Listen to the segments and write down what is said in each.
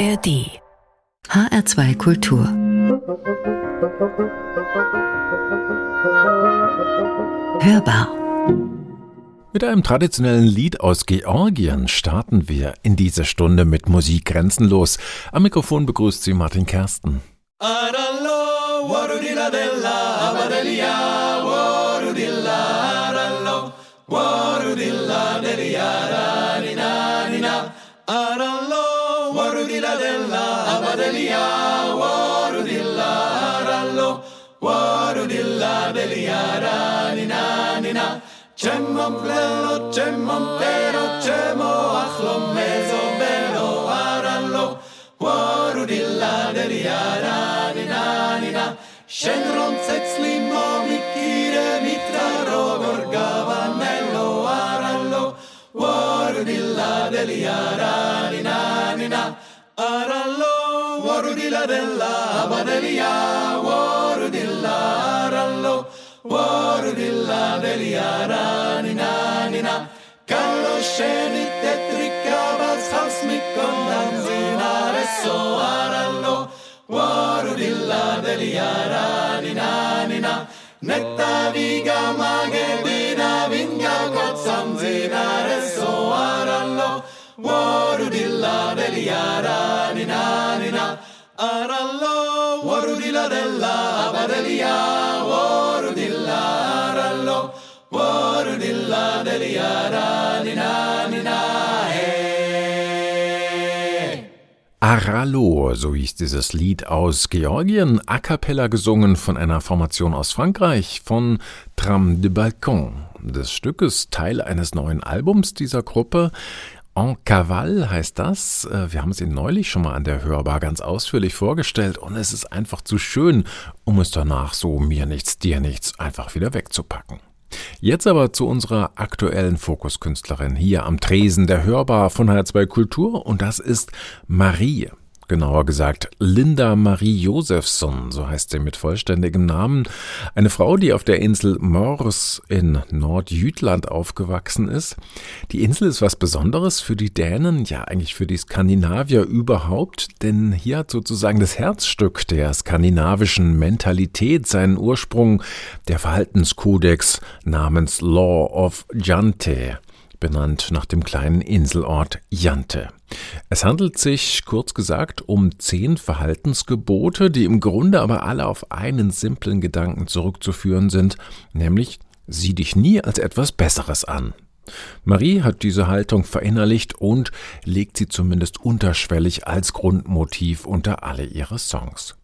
ARD HR2 Kultur Hörbar mit einem traditionellen Lied aus Georgien starten wir in diese Stunde mit Musik grenzenlos. Am Mikrofon begrüßt Sie Martin Kersten. ಬೆಲಿಯ ಓರುದಿಲ್ಲ ರಲ್ಲೋ ಓರುದಿಲ್ಲ ಬೆಲಿಯ ರಾನಿನ ನಿನ ಚೆಮ್ಮಂ ಪ್ಲೇರೋ ಚೆಮ್ಮಂ ಪ್ಲೇರೋ ಚೆಮೋ ಅಹ್ಲೋ ಮೇಸೋ ಬೇರೋ ಆರಲ್ಲೋ ಓರುದಿಲ್ಲ ಬೆಲಿಯ ರಾನಿನ ನಿನ ಶಂಗ್ರೋಂ ಸೆಕ್ಸ್ಲಿ ಮೋ ಮಿಕ್ಕಿರೆ ಮಿತ್ರರೋ ಗೊರ್ಗವನೆಲ್ಲೋ ಆರಲ್ಲೋ ಓರುದಿಲ್ಲ ಬೆಲಿಯ ರಾನಿ ಇಲ್ಲದೆಲ್ಲ ಓರುದಿಲ್ಲ ರಲ್ಲೋ ಓರುದಿಲ್ಲ ದೆಲಿಯಾರ ನಿನ ನಿನ ಕಲ್ಲು ಶೇನಿ ತೆತ್ರಿಕ ಸಸ್ಮಿಕ್ಕೊಂದೋ ಆರಲ್ಲೋ ಓರುದಿಲ್ಲ ದೆಲಿಯಾರ ನಿನ ನಿನ ನೆತ್ತಾವೀಗ ಮಾಗೆ ದಿನ ವಿಂಗ ಕೊತ್ಸಂಜಿನಾರೆ ಸೋವಾರಲ್ಲೋ ಓರುದಿಲ್ಲ ದೆಲಿಯಾರ arallo warudilla della badelia warudilla arallo warudilla deliara nina nina Arallo, so hieß dieses Lied aus Georgien, a cappella gesungen von einer Formation aus Frankreich, von Tram de Balcon. Des Stückes Teil eines neuen Albums dieser Gruppe, En Cavale heißt das. Äh, wir haben es Ihnen neulich schon mal an der Hörbar ganz ausführlich vorgestellt und es ist einfach zu schön, um es danach so mir nichts, dir nichts einfach wieder wegzupacken. Jetzt aber zu unserer aktuellen Fokuskünstlerin hier am Tresen der Hörbar von H2 Kultur und das ist Marie genauer gesagt Linda Marie Josephson, so heißt sie mit vollständigem Namen, eine Frau, die auf der Insel Mors in Nordjütland aufgewachsen ist. Die Insel ist was Besonderes für die Dänen, ja eigentlich für die Skandinavier überhaupt, denn hier hat sozusagen das Herzstück der skandinavischen Mentalität seinen Ursprung, der Verhaltenskodex namens Law of Jante benannt nach dem kleinen Inselort Jante. Es handelt sich, kurz gesagt, um zehn Verhaltensgebote, die im Grunde aber alle auf einen simplen Gedanken zurückzuführen sind, nämlich sieh dich nie als etwas Besseres an. Marie hat diese Haltung verinnerlicht und legt sie zumindest unterschwellig als Grundmotiv unter alle ihre Songs.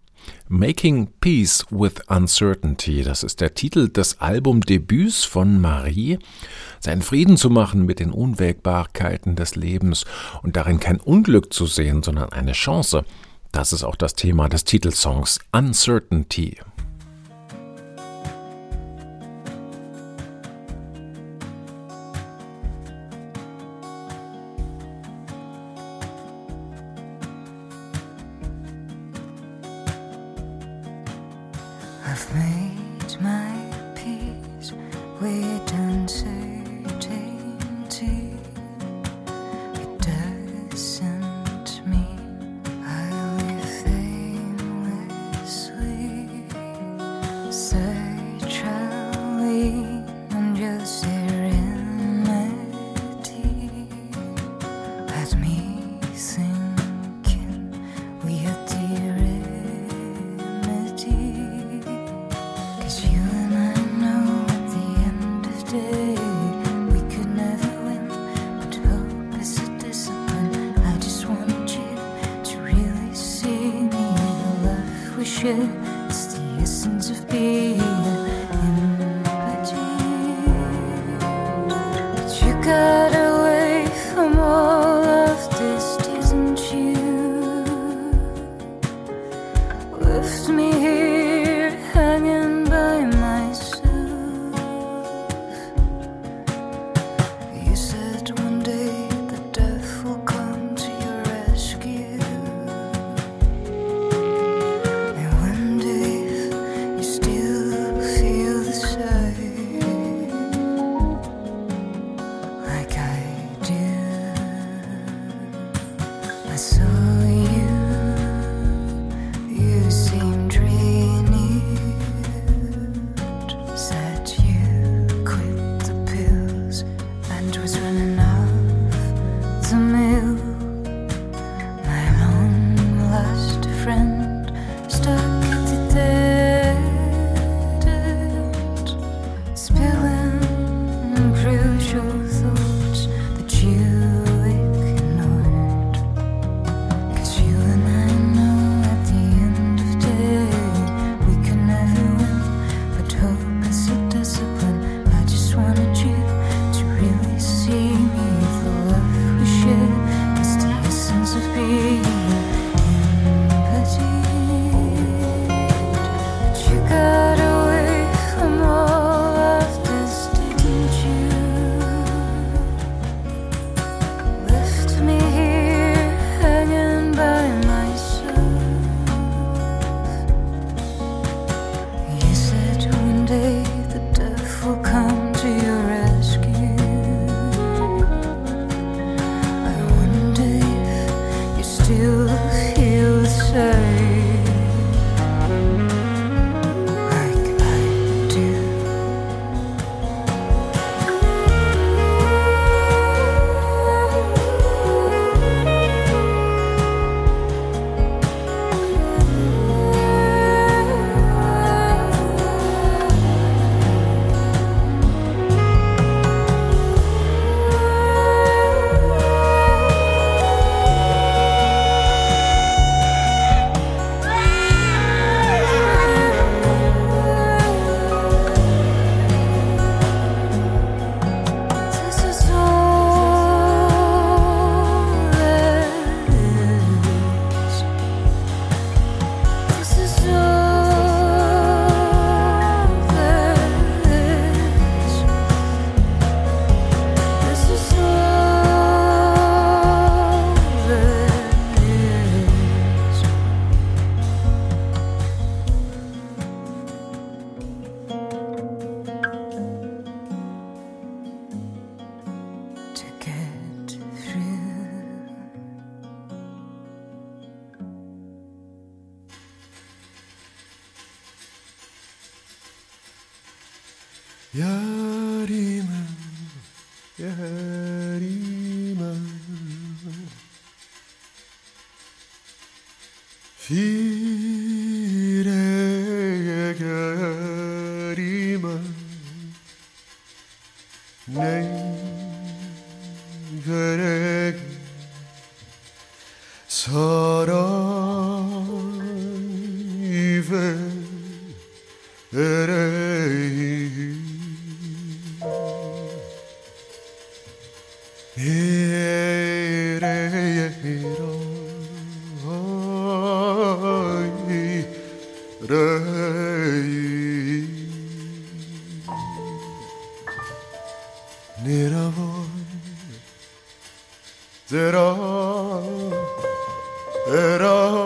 Making Peace with Uncertainty, das ist der Titel des Albumdebüts von Marie, seinen Frieden zu machen mit den Unwägbarkeiten des Lebens und darin kein Unglück zu sehen, sondern eine Chance. Das ist auch das Thema des Titelsongs Uncertainty. I've made my peace with dancing. let up.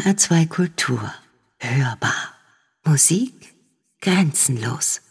HR2 Kultur. Hörbar. Musik grenzenlos.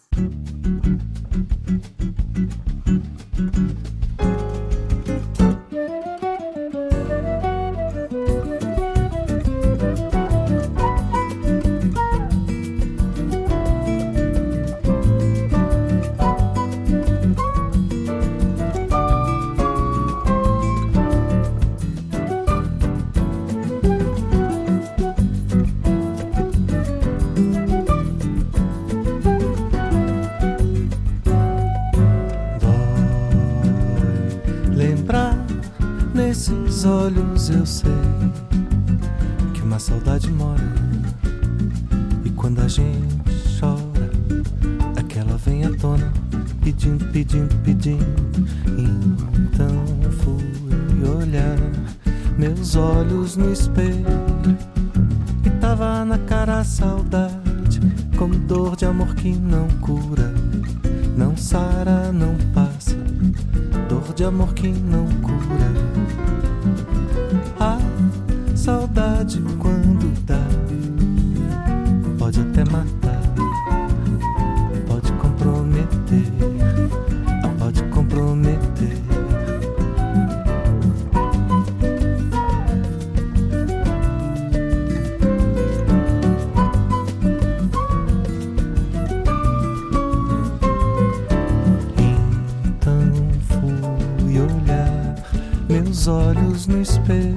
olhos no espelho.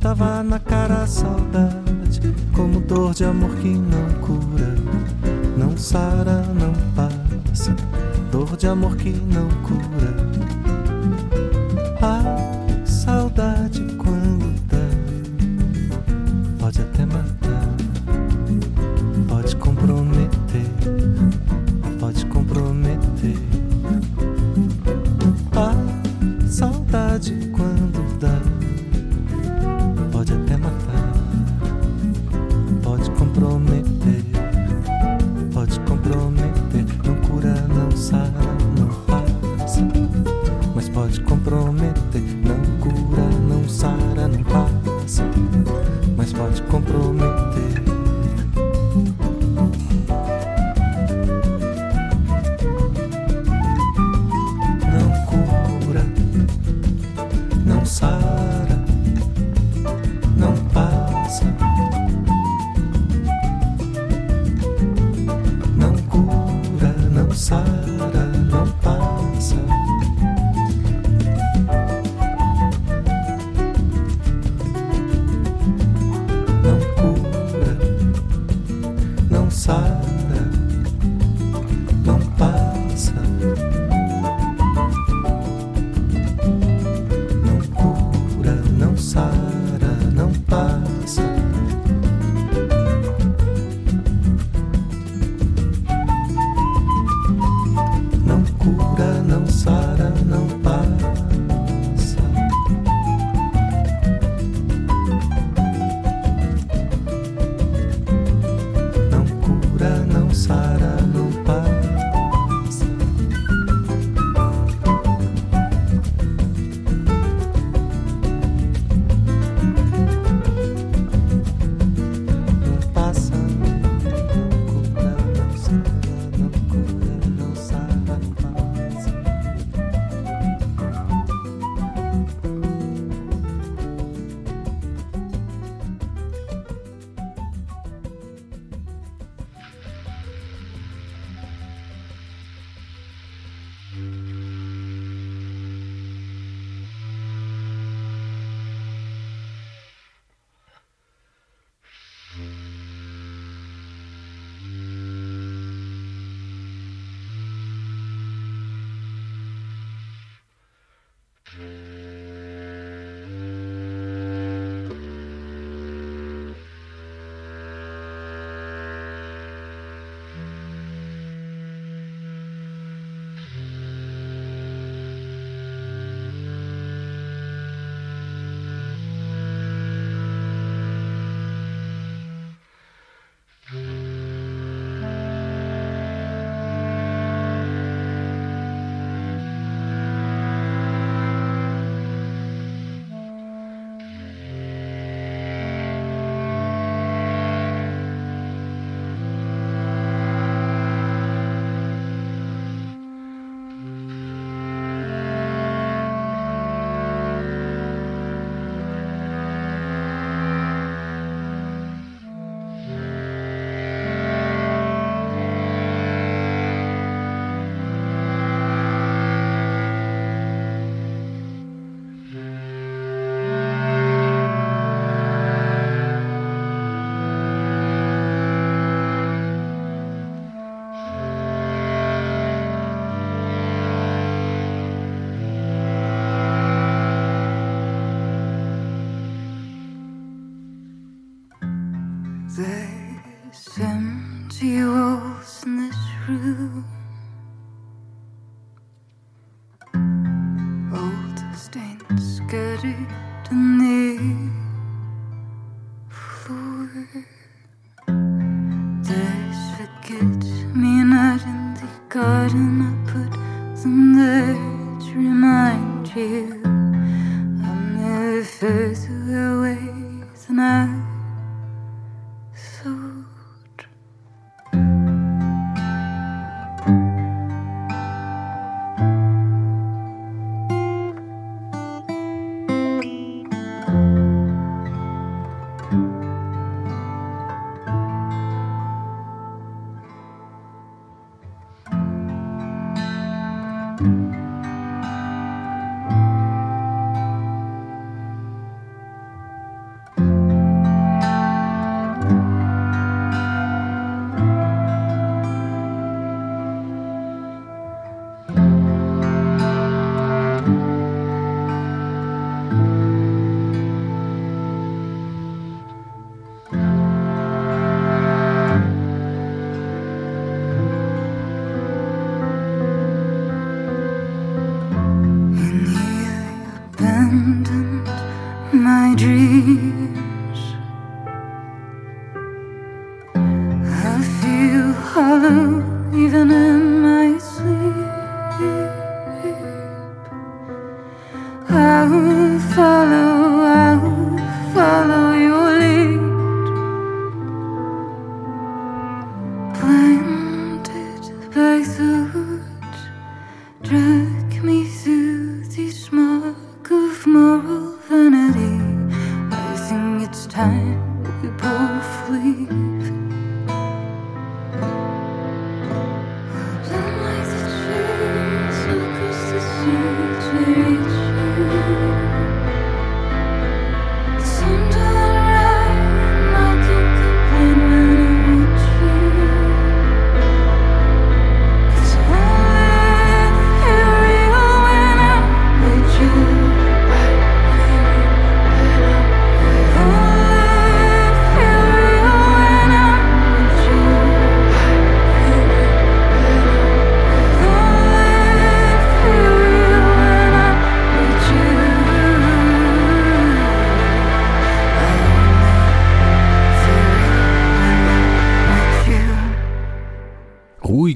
Tava na cara a saudade, como dor de amor que não cura, não sara, não passa. Dor de amor que não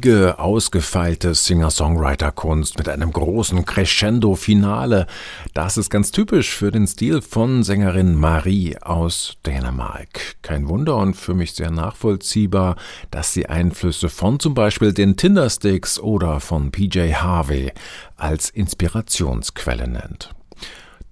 Ruhige, ausgefeilte Singer-Songwriter-Kunst mit einem großen Crescendo-Finale. Das ist ganz typisch für den Stil von Sängerin Marie aus Dänemark. Kein Wunder und für mich sehr nachvollziehbar, dass sie Einflüsse von zum Beispiel den Tindersticks oder von PJ Harvey als Inspirationsquelle nennt.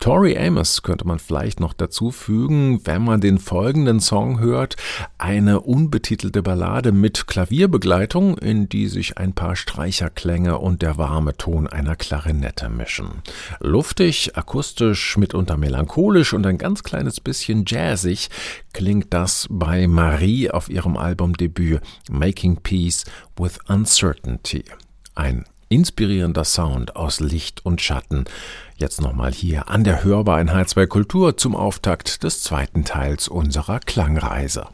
Tori Amos könnte man vielleicht noch dazu fügen, wenn man den folgenden Song hört, eine unbetitelte Ballade mit Klavierbegleitung, in die sich ein paar Streicherklänge und der warme Ton einer Klarinette mischen. Luftig, akustisch, mitunter melancholisch und ein ganz kleines bisschen jazzig klingt das bei Marie auf ihrem Albumdebüt Making Peace with Uncertainty. Ein inspirierender Sound aus Licht und Schatten. Jetzt nochmal hier an der Hörbareinheit 2 Kultur zum Auftakt des zweiten Teils unserer Klangreise.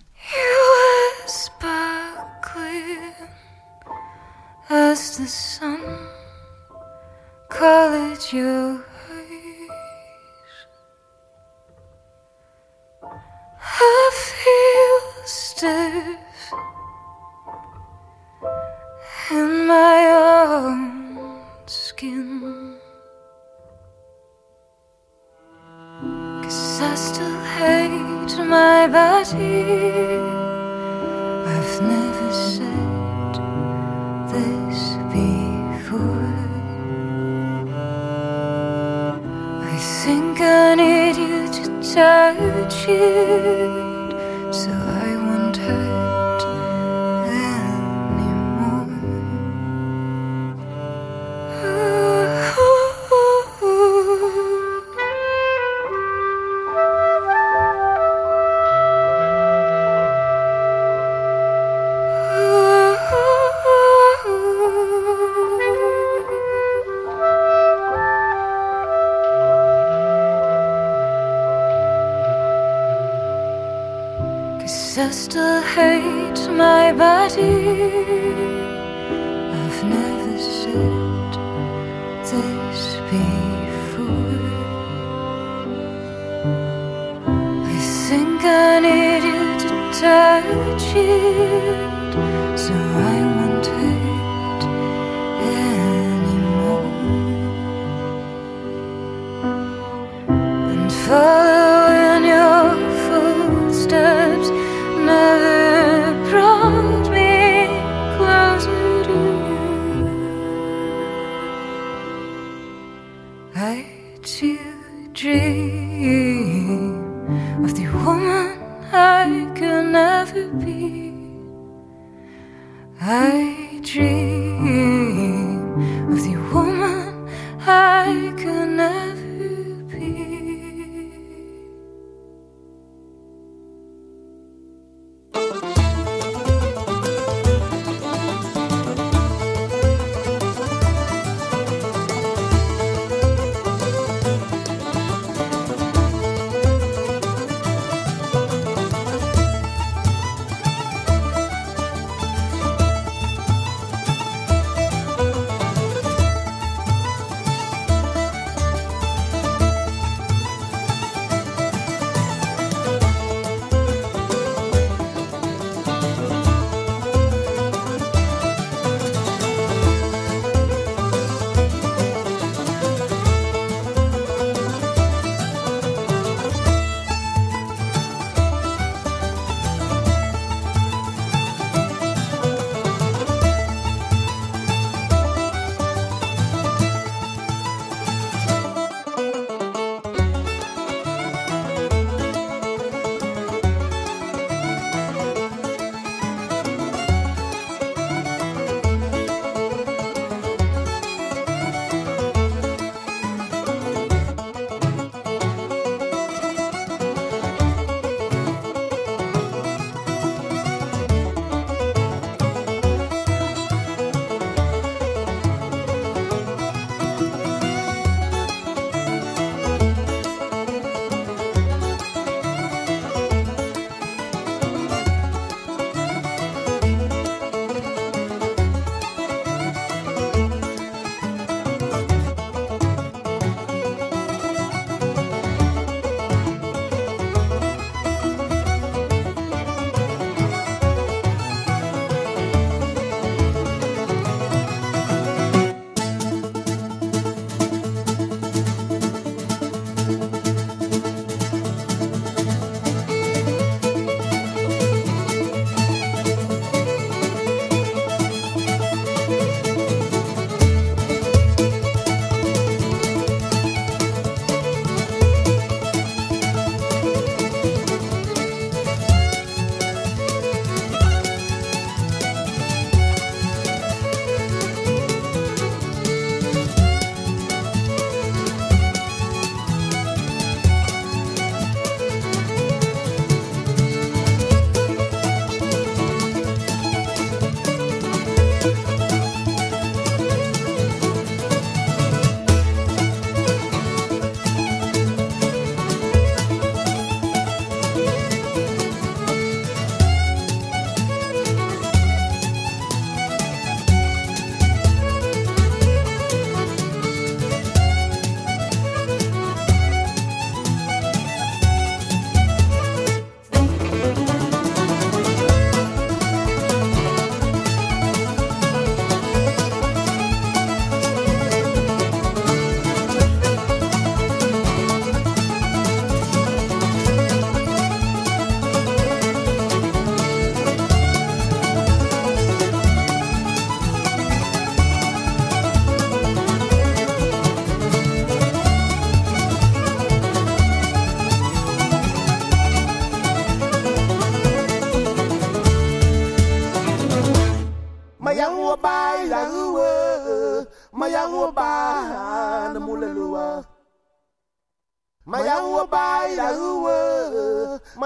As the sun colored your I feel stiff in my own skin. Cause I still hate my body. I've never said this before. I think I need you to touch it.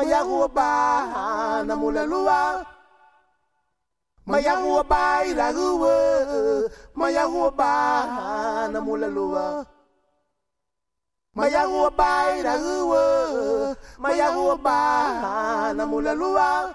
mayaguba na mulalua mayaguba iragua mayaguba na mulalua mayaguba iragua mayaguba na mulalua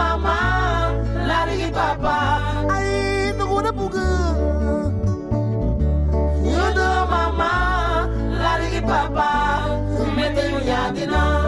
mama, lari papa. Ay, naguna puga. You do, mama, lari papa. Mete yunyadina.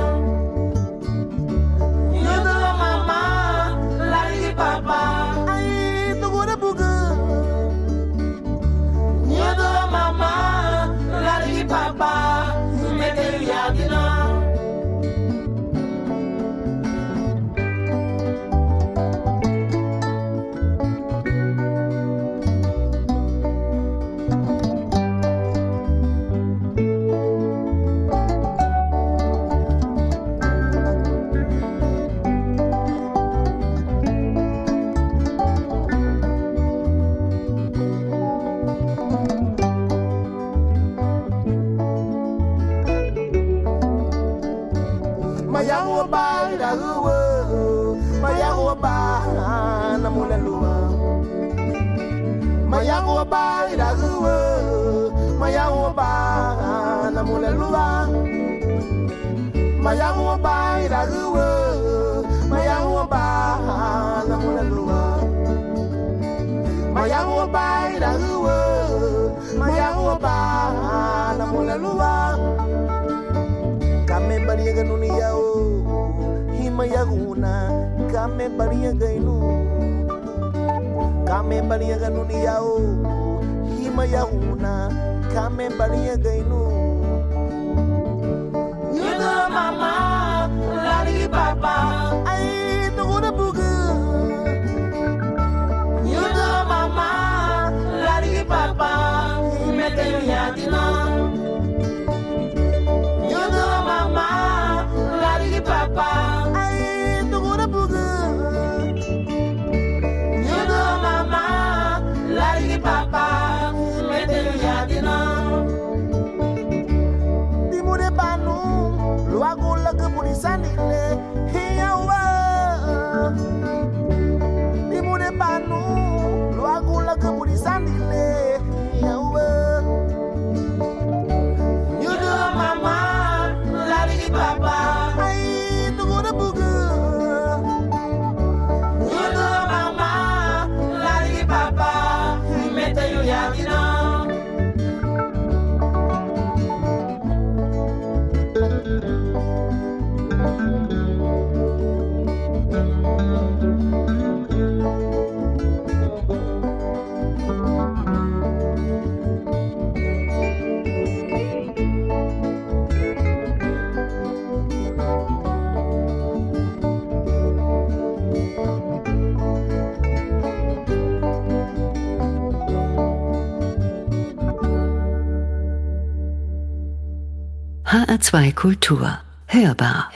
ना कामे बढ़िया गईनू कामे बढ़िया गनु नियाओ him Yahoo ना कामे बढ़िया गईनू You know mama, lali papa. HR2 Kultur. Hörbar.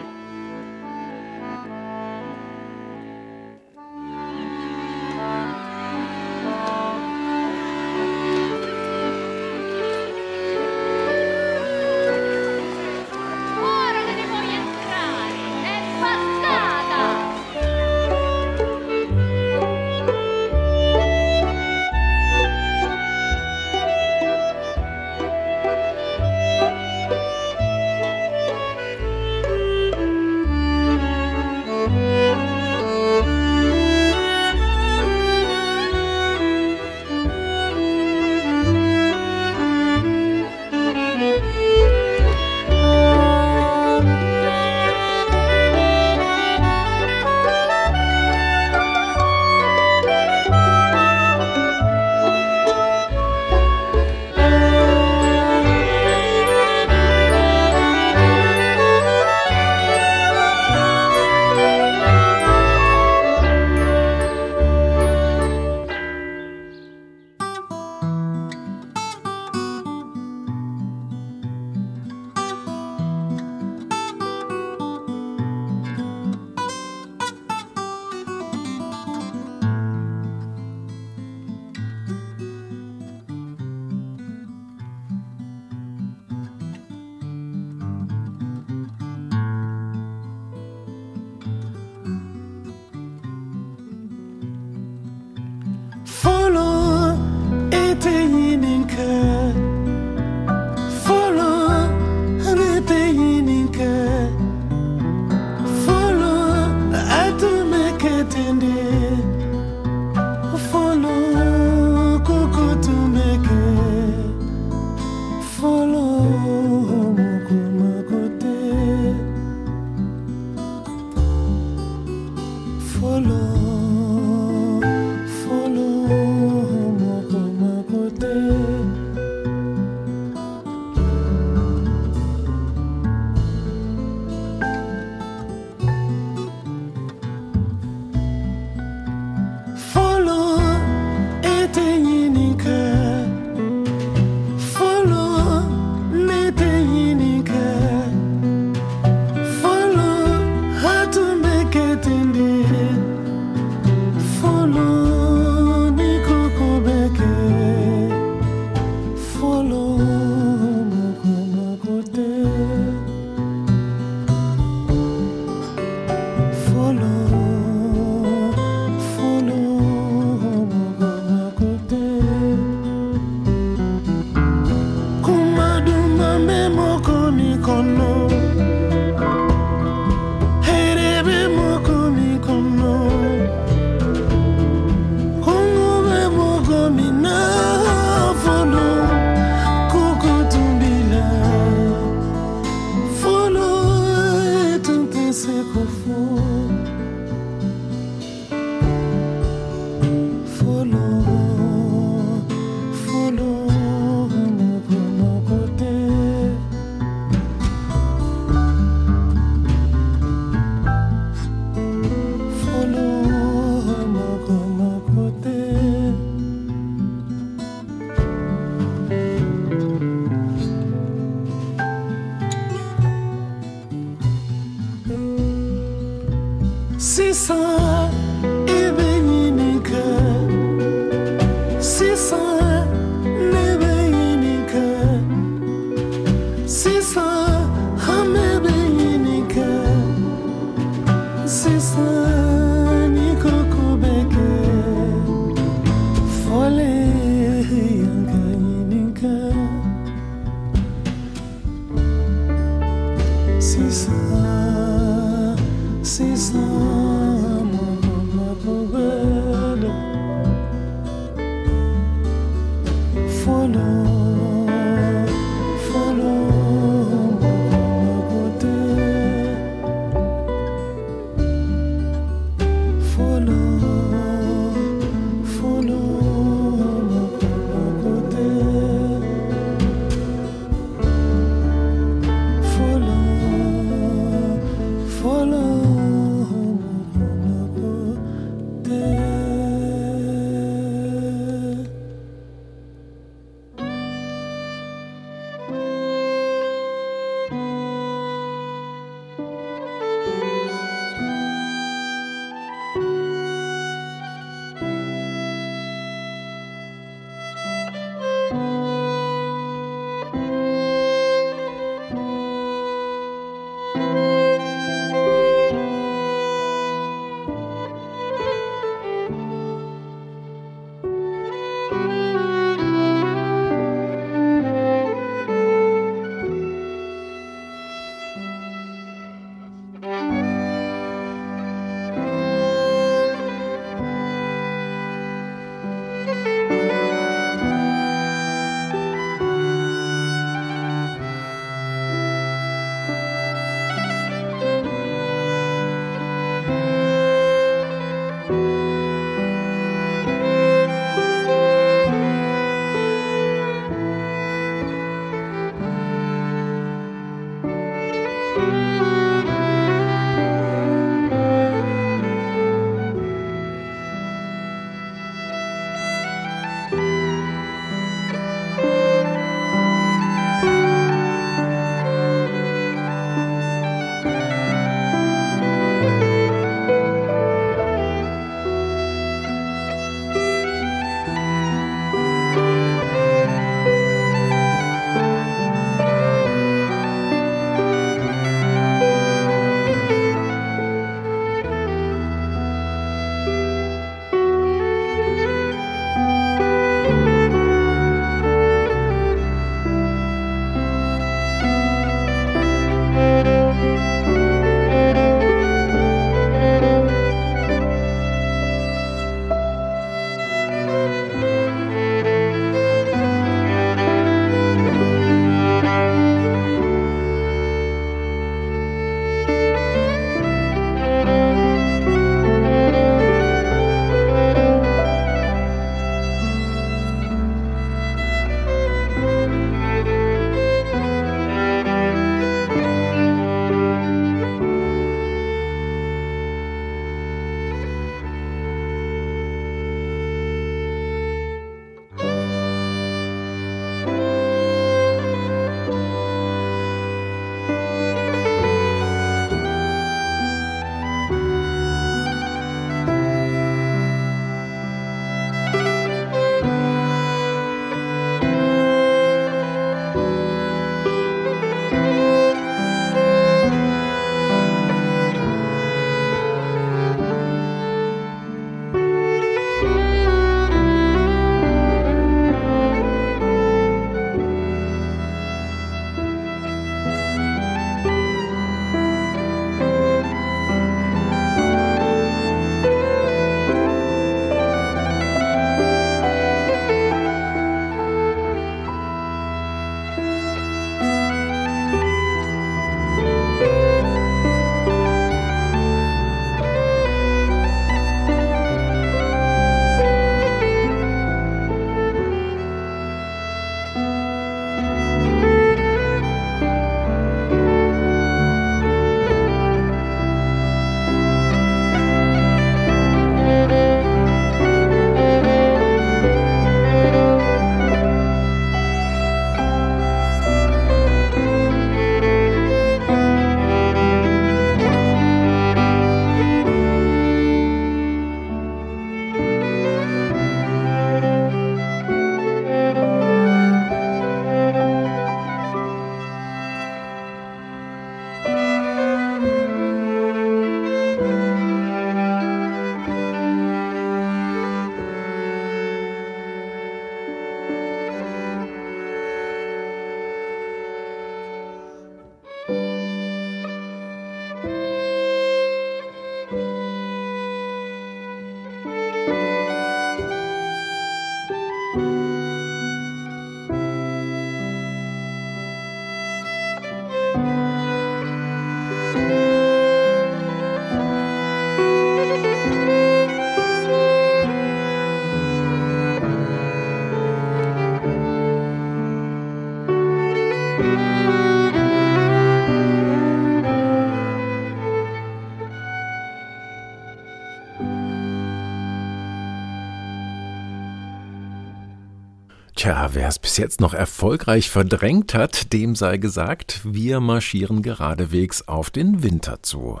Tja, wer es bis jetzt noch erfolgreich verdrängt hat, dem sei gesagt, wir marschieren geradewegs auf den Winter zu.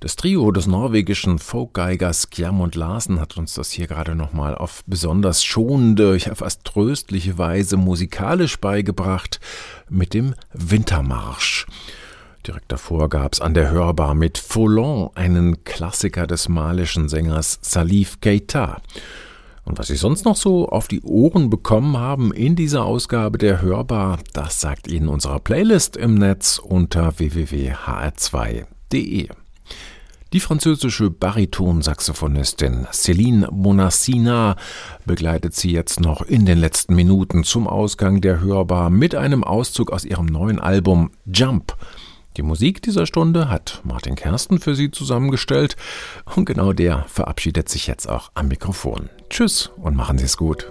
Das Trio des norwegischen Folkgeigers Kjamund Larsen hat uns das hier gerade nochmal auf besonders schonende, ja fast tröstliche Weise musikalisch beigebracht mit dem Wintermarsch. Direkt davor gab's an der Hörbar mit Follon einen Klassiker des malischen Sängers Salif Keita. Und was Sie sonst noch so auf die Ohren bekommen haben in dieser Ausgabe der Hörbar, das sagt Ihnen unsere Playlist im Netz unter www.hr2.de. Die französische Baritonsaxophonistin Céline Bonassina begleitet sie jetzt noch in den letzten Minuten zum Ausgang der Hörbar mit einem Auszug aus ihrem neuen Album Jump. Die Musik dieser Stunde hat Martin Kersten für Sie zusammengestellt und genau der verabschiedet sich jetzt auch am Mikrofon. Tschüss und machen Sie es gut.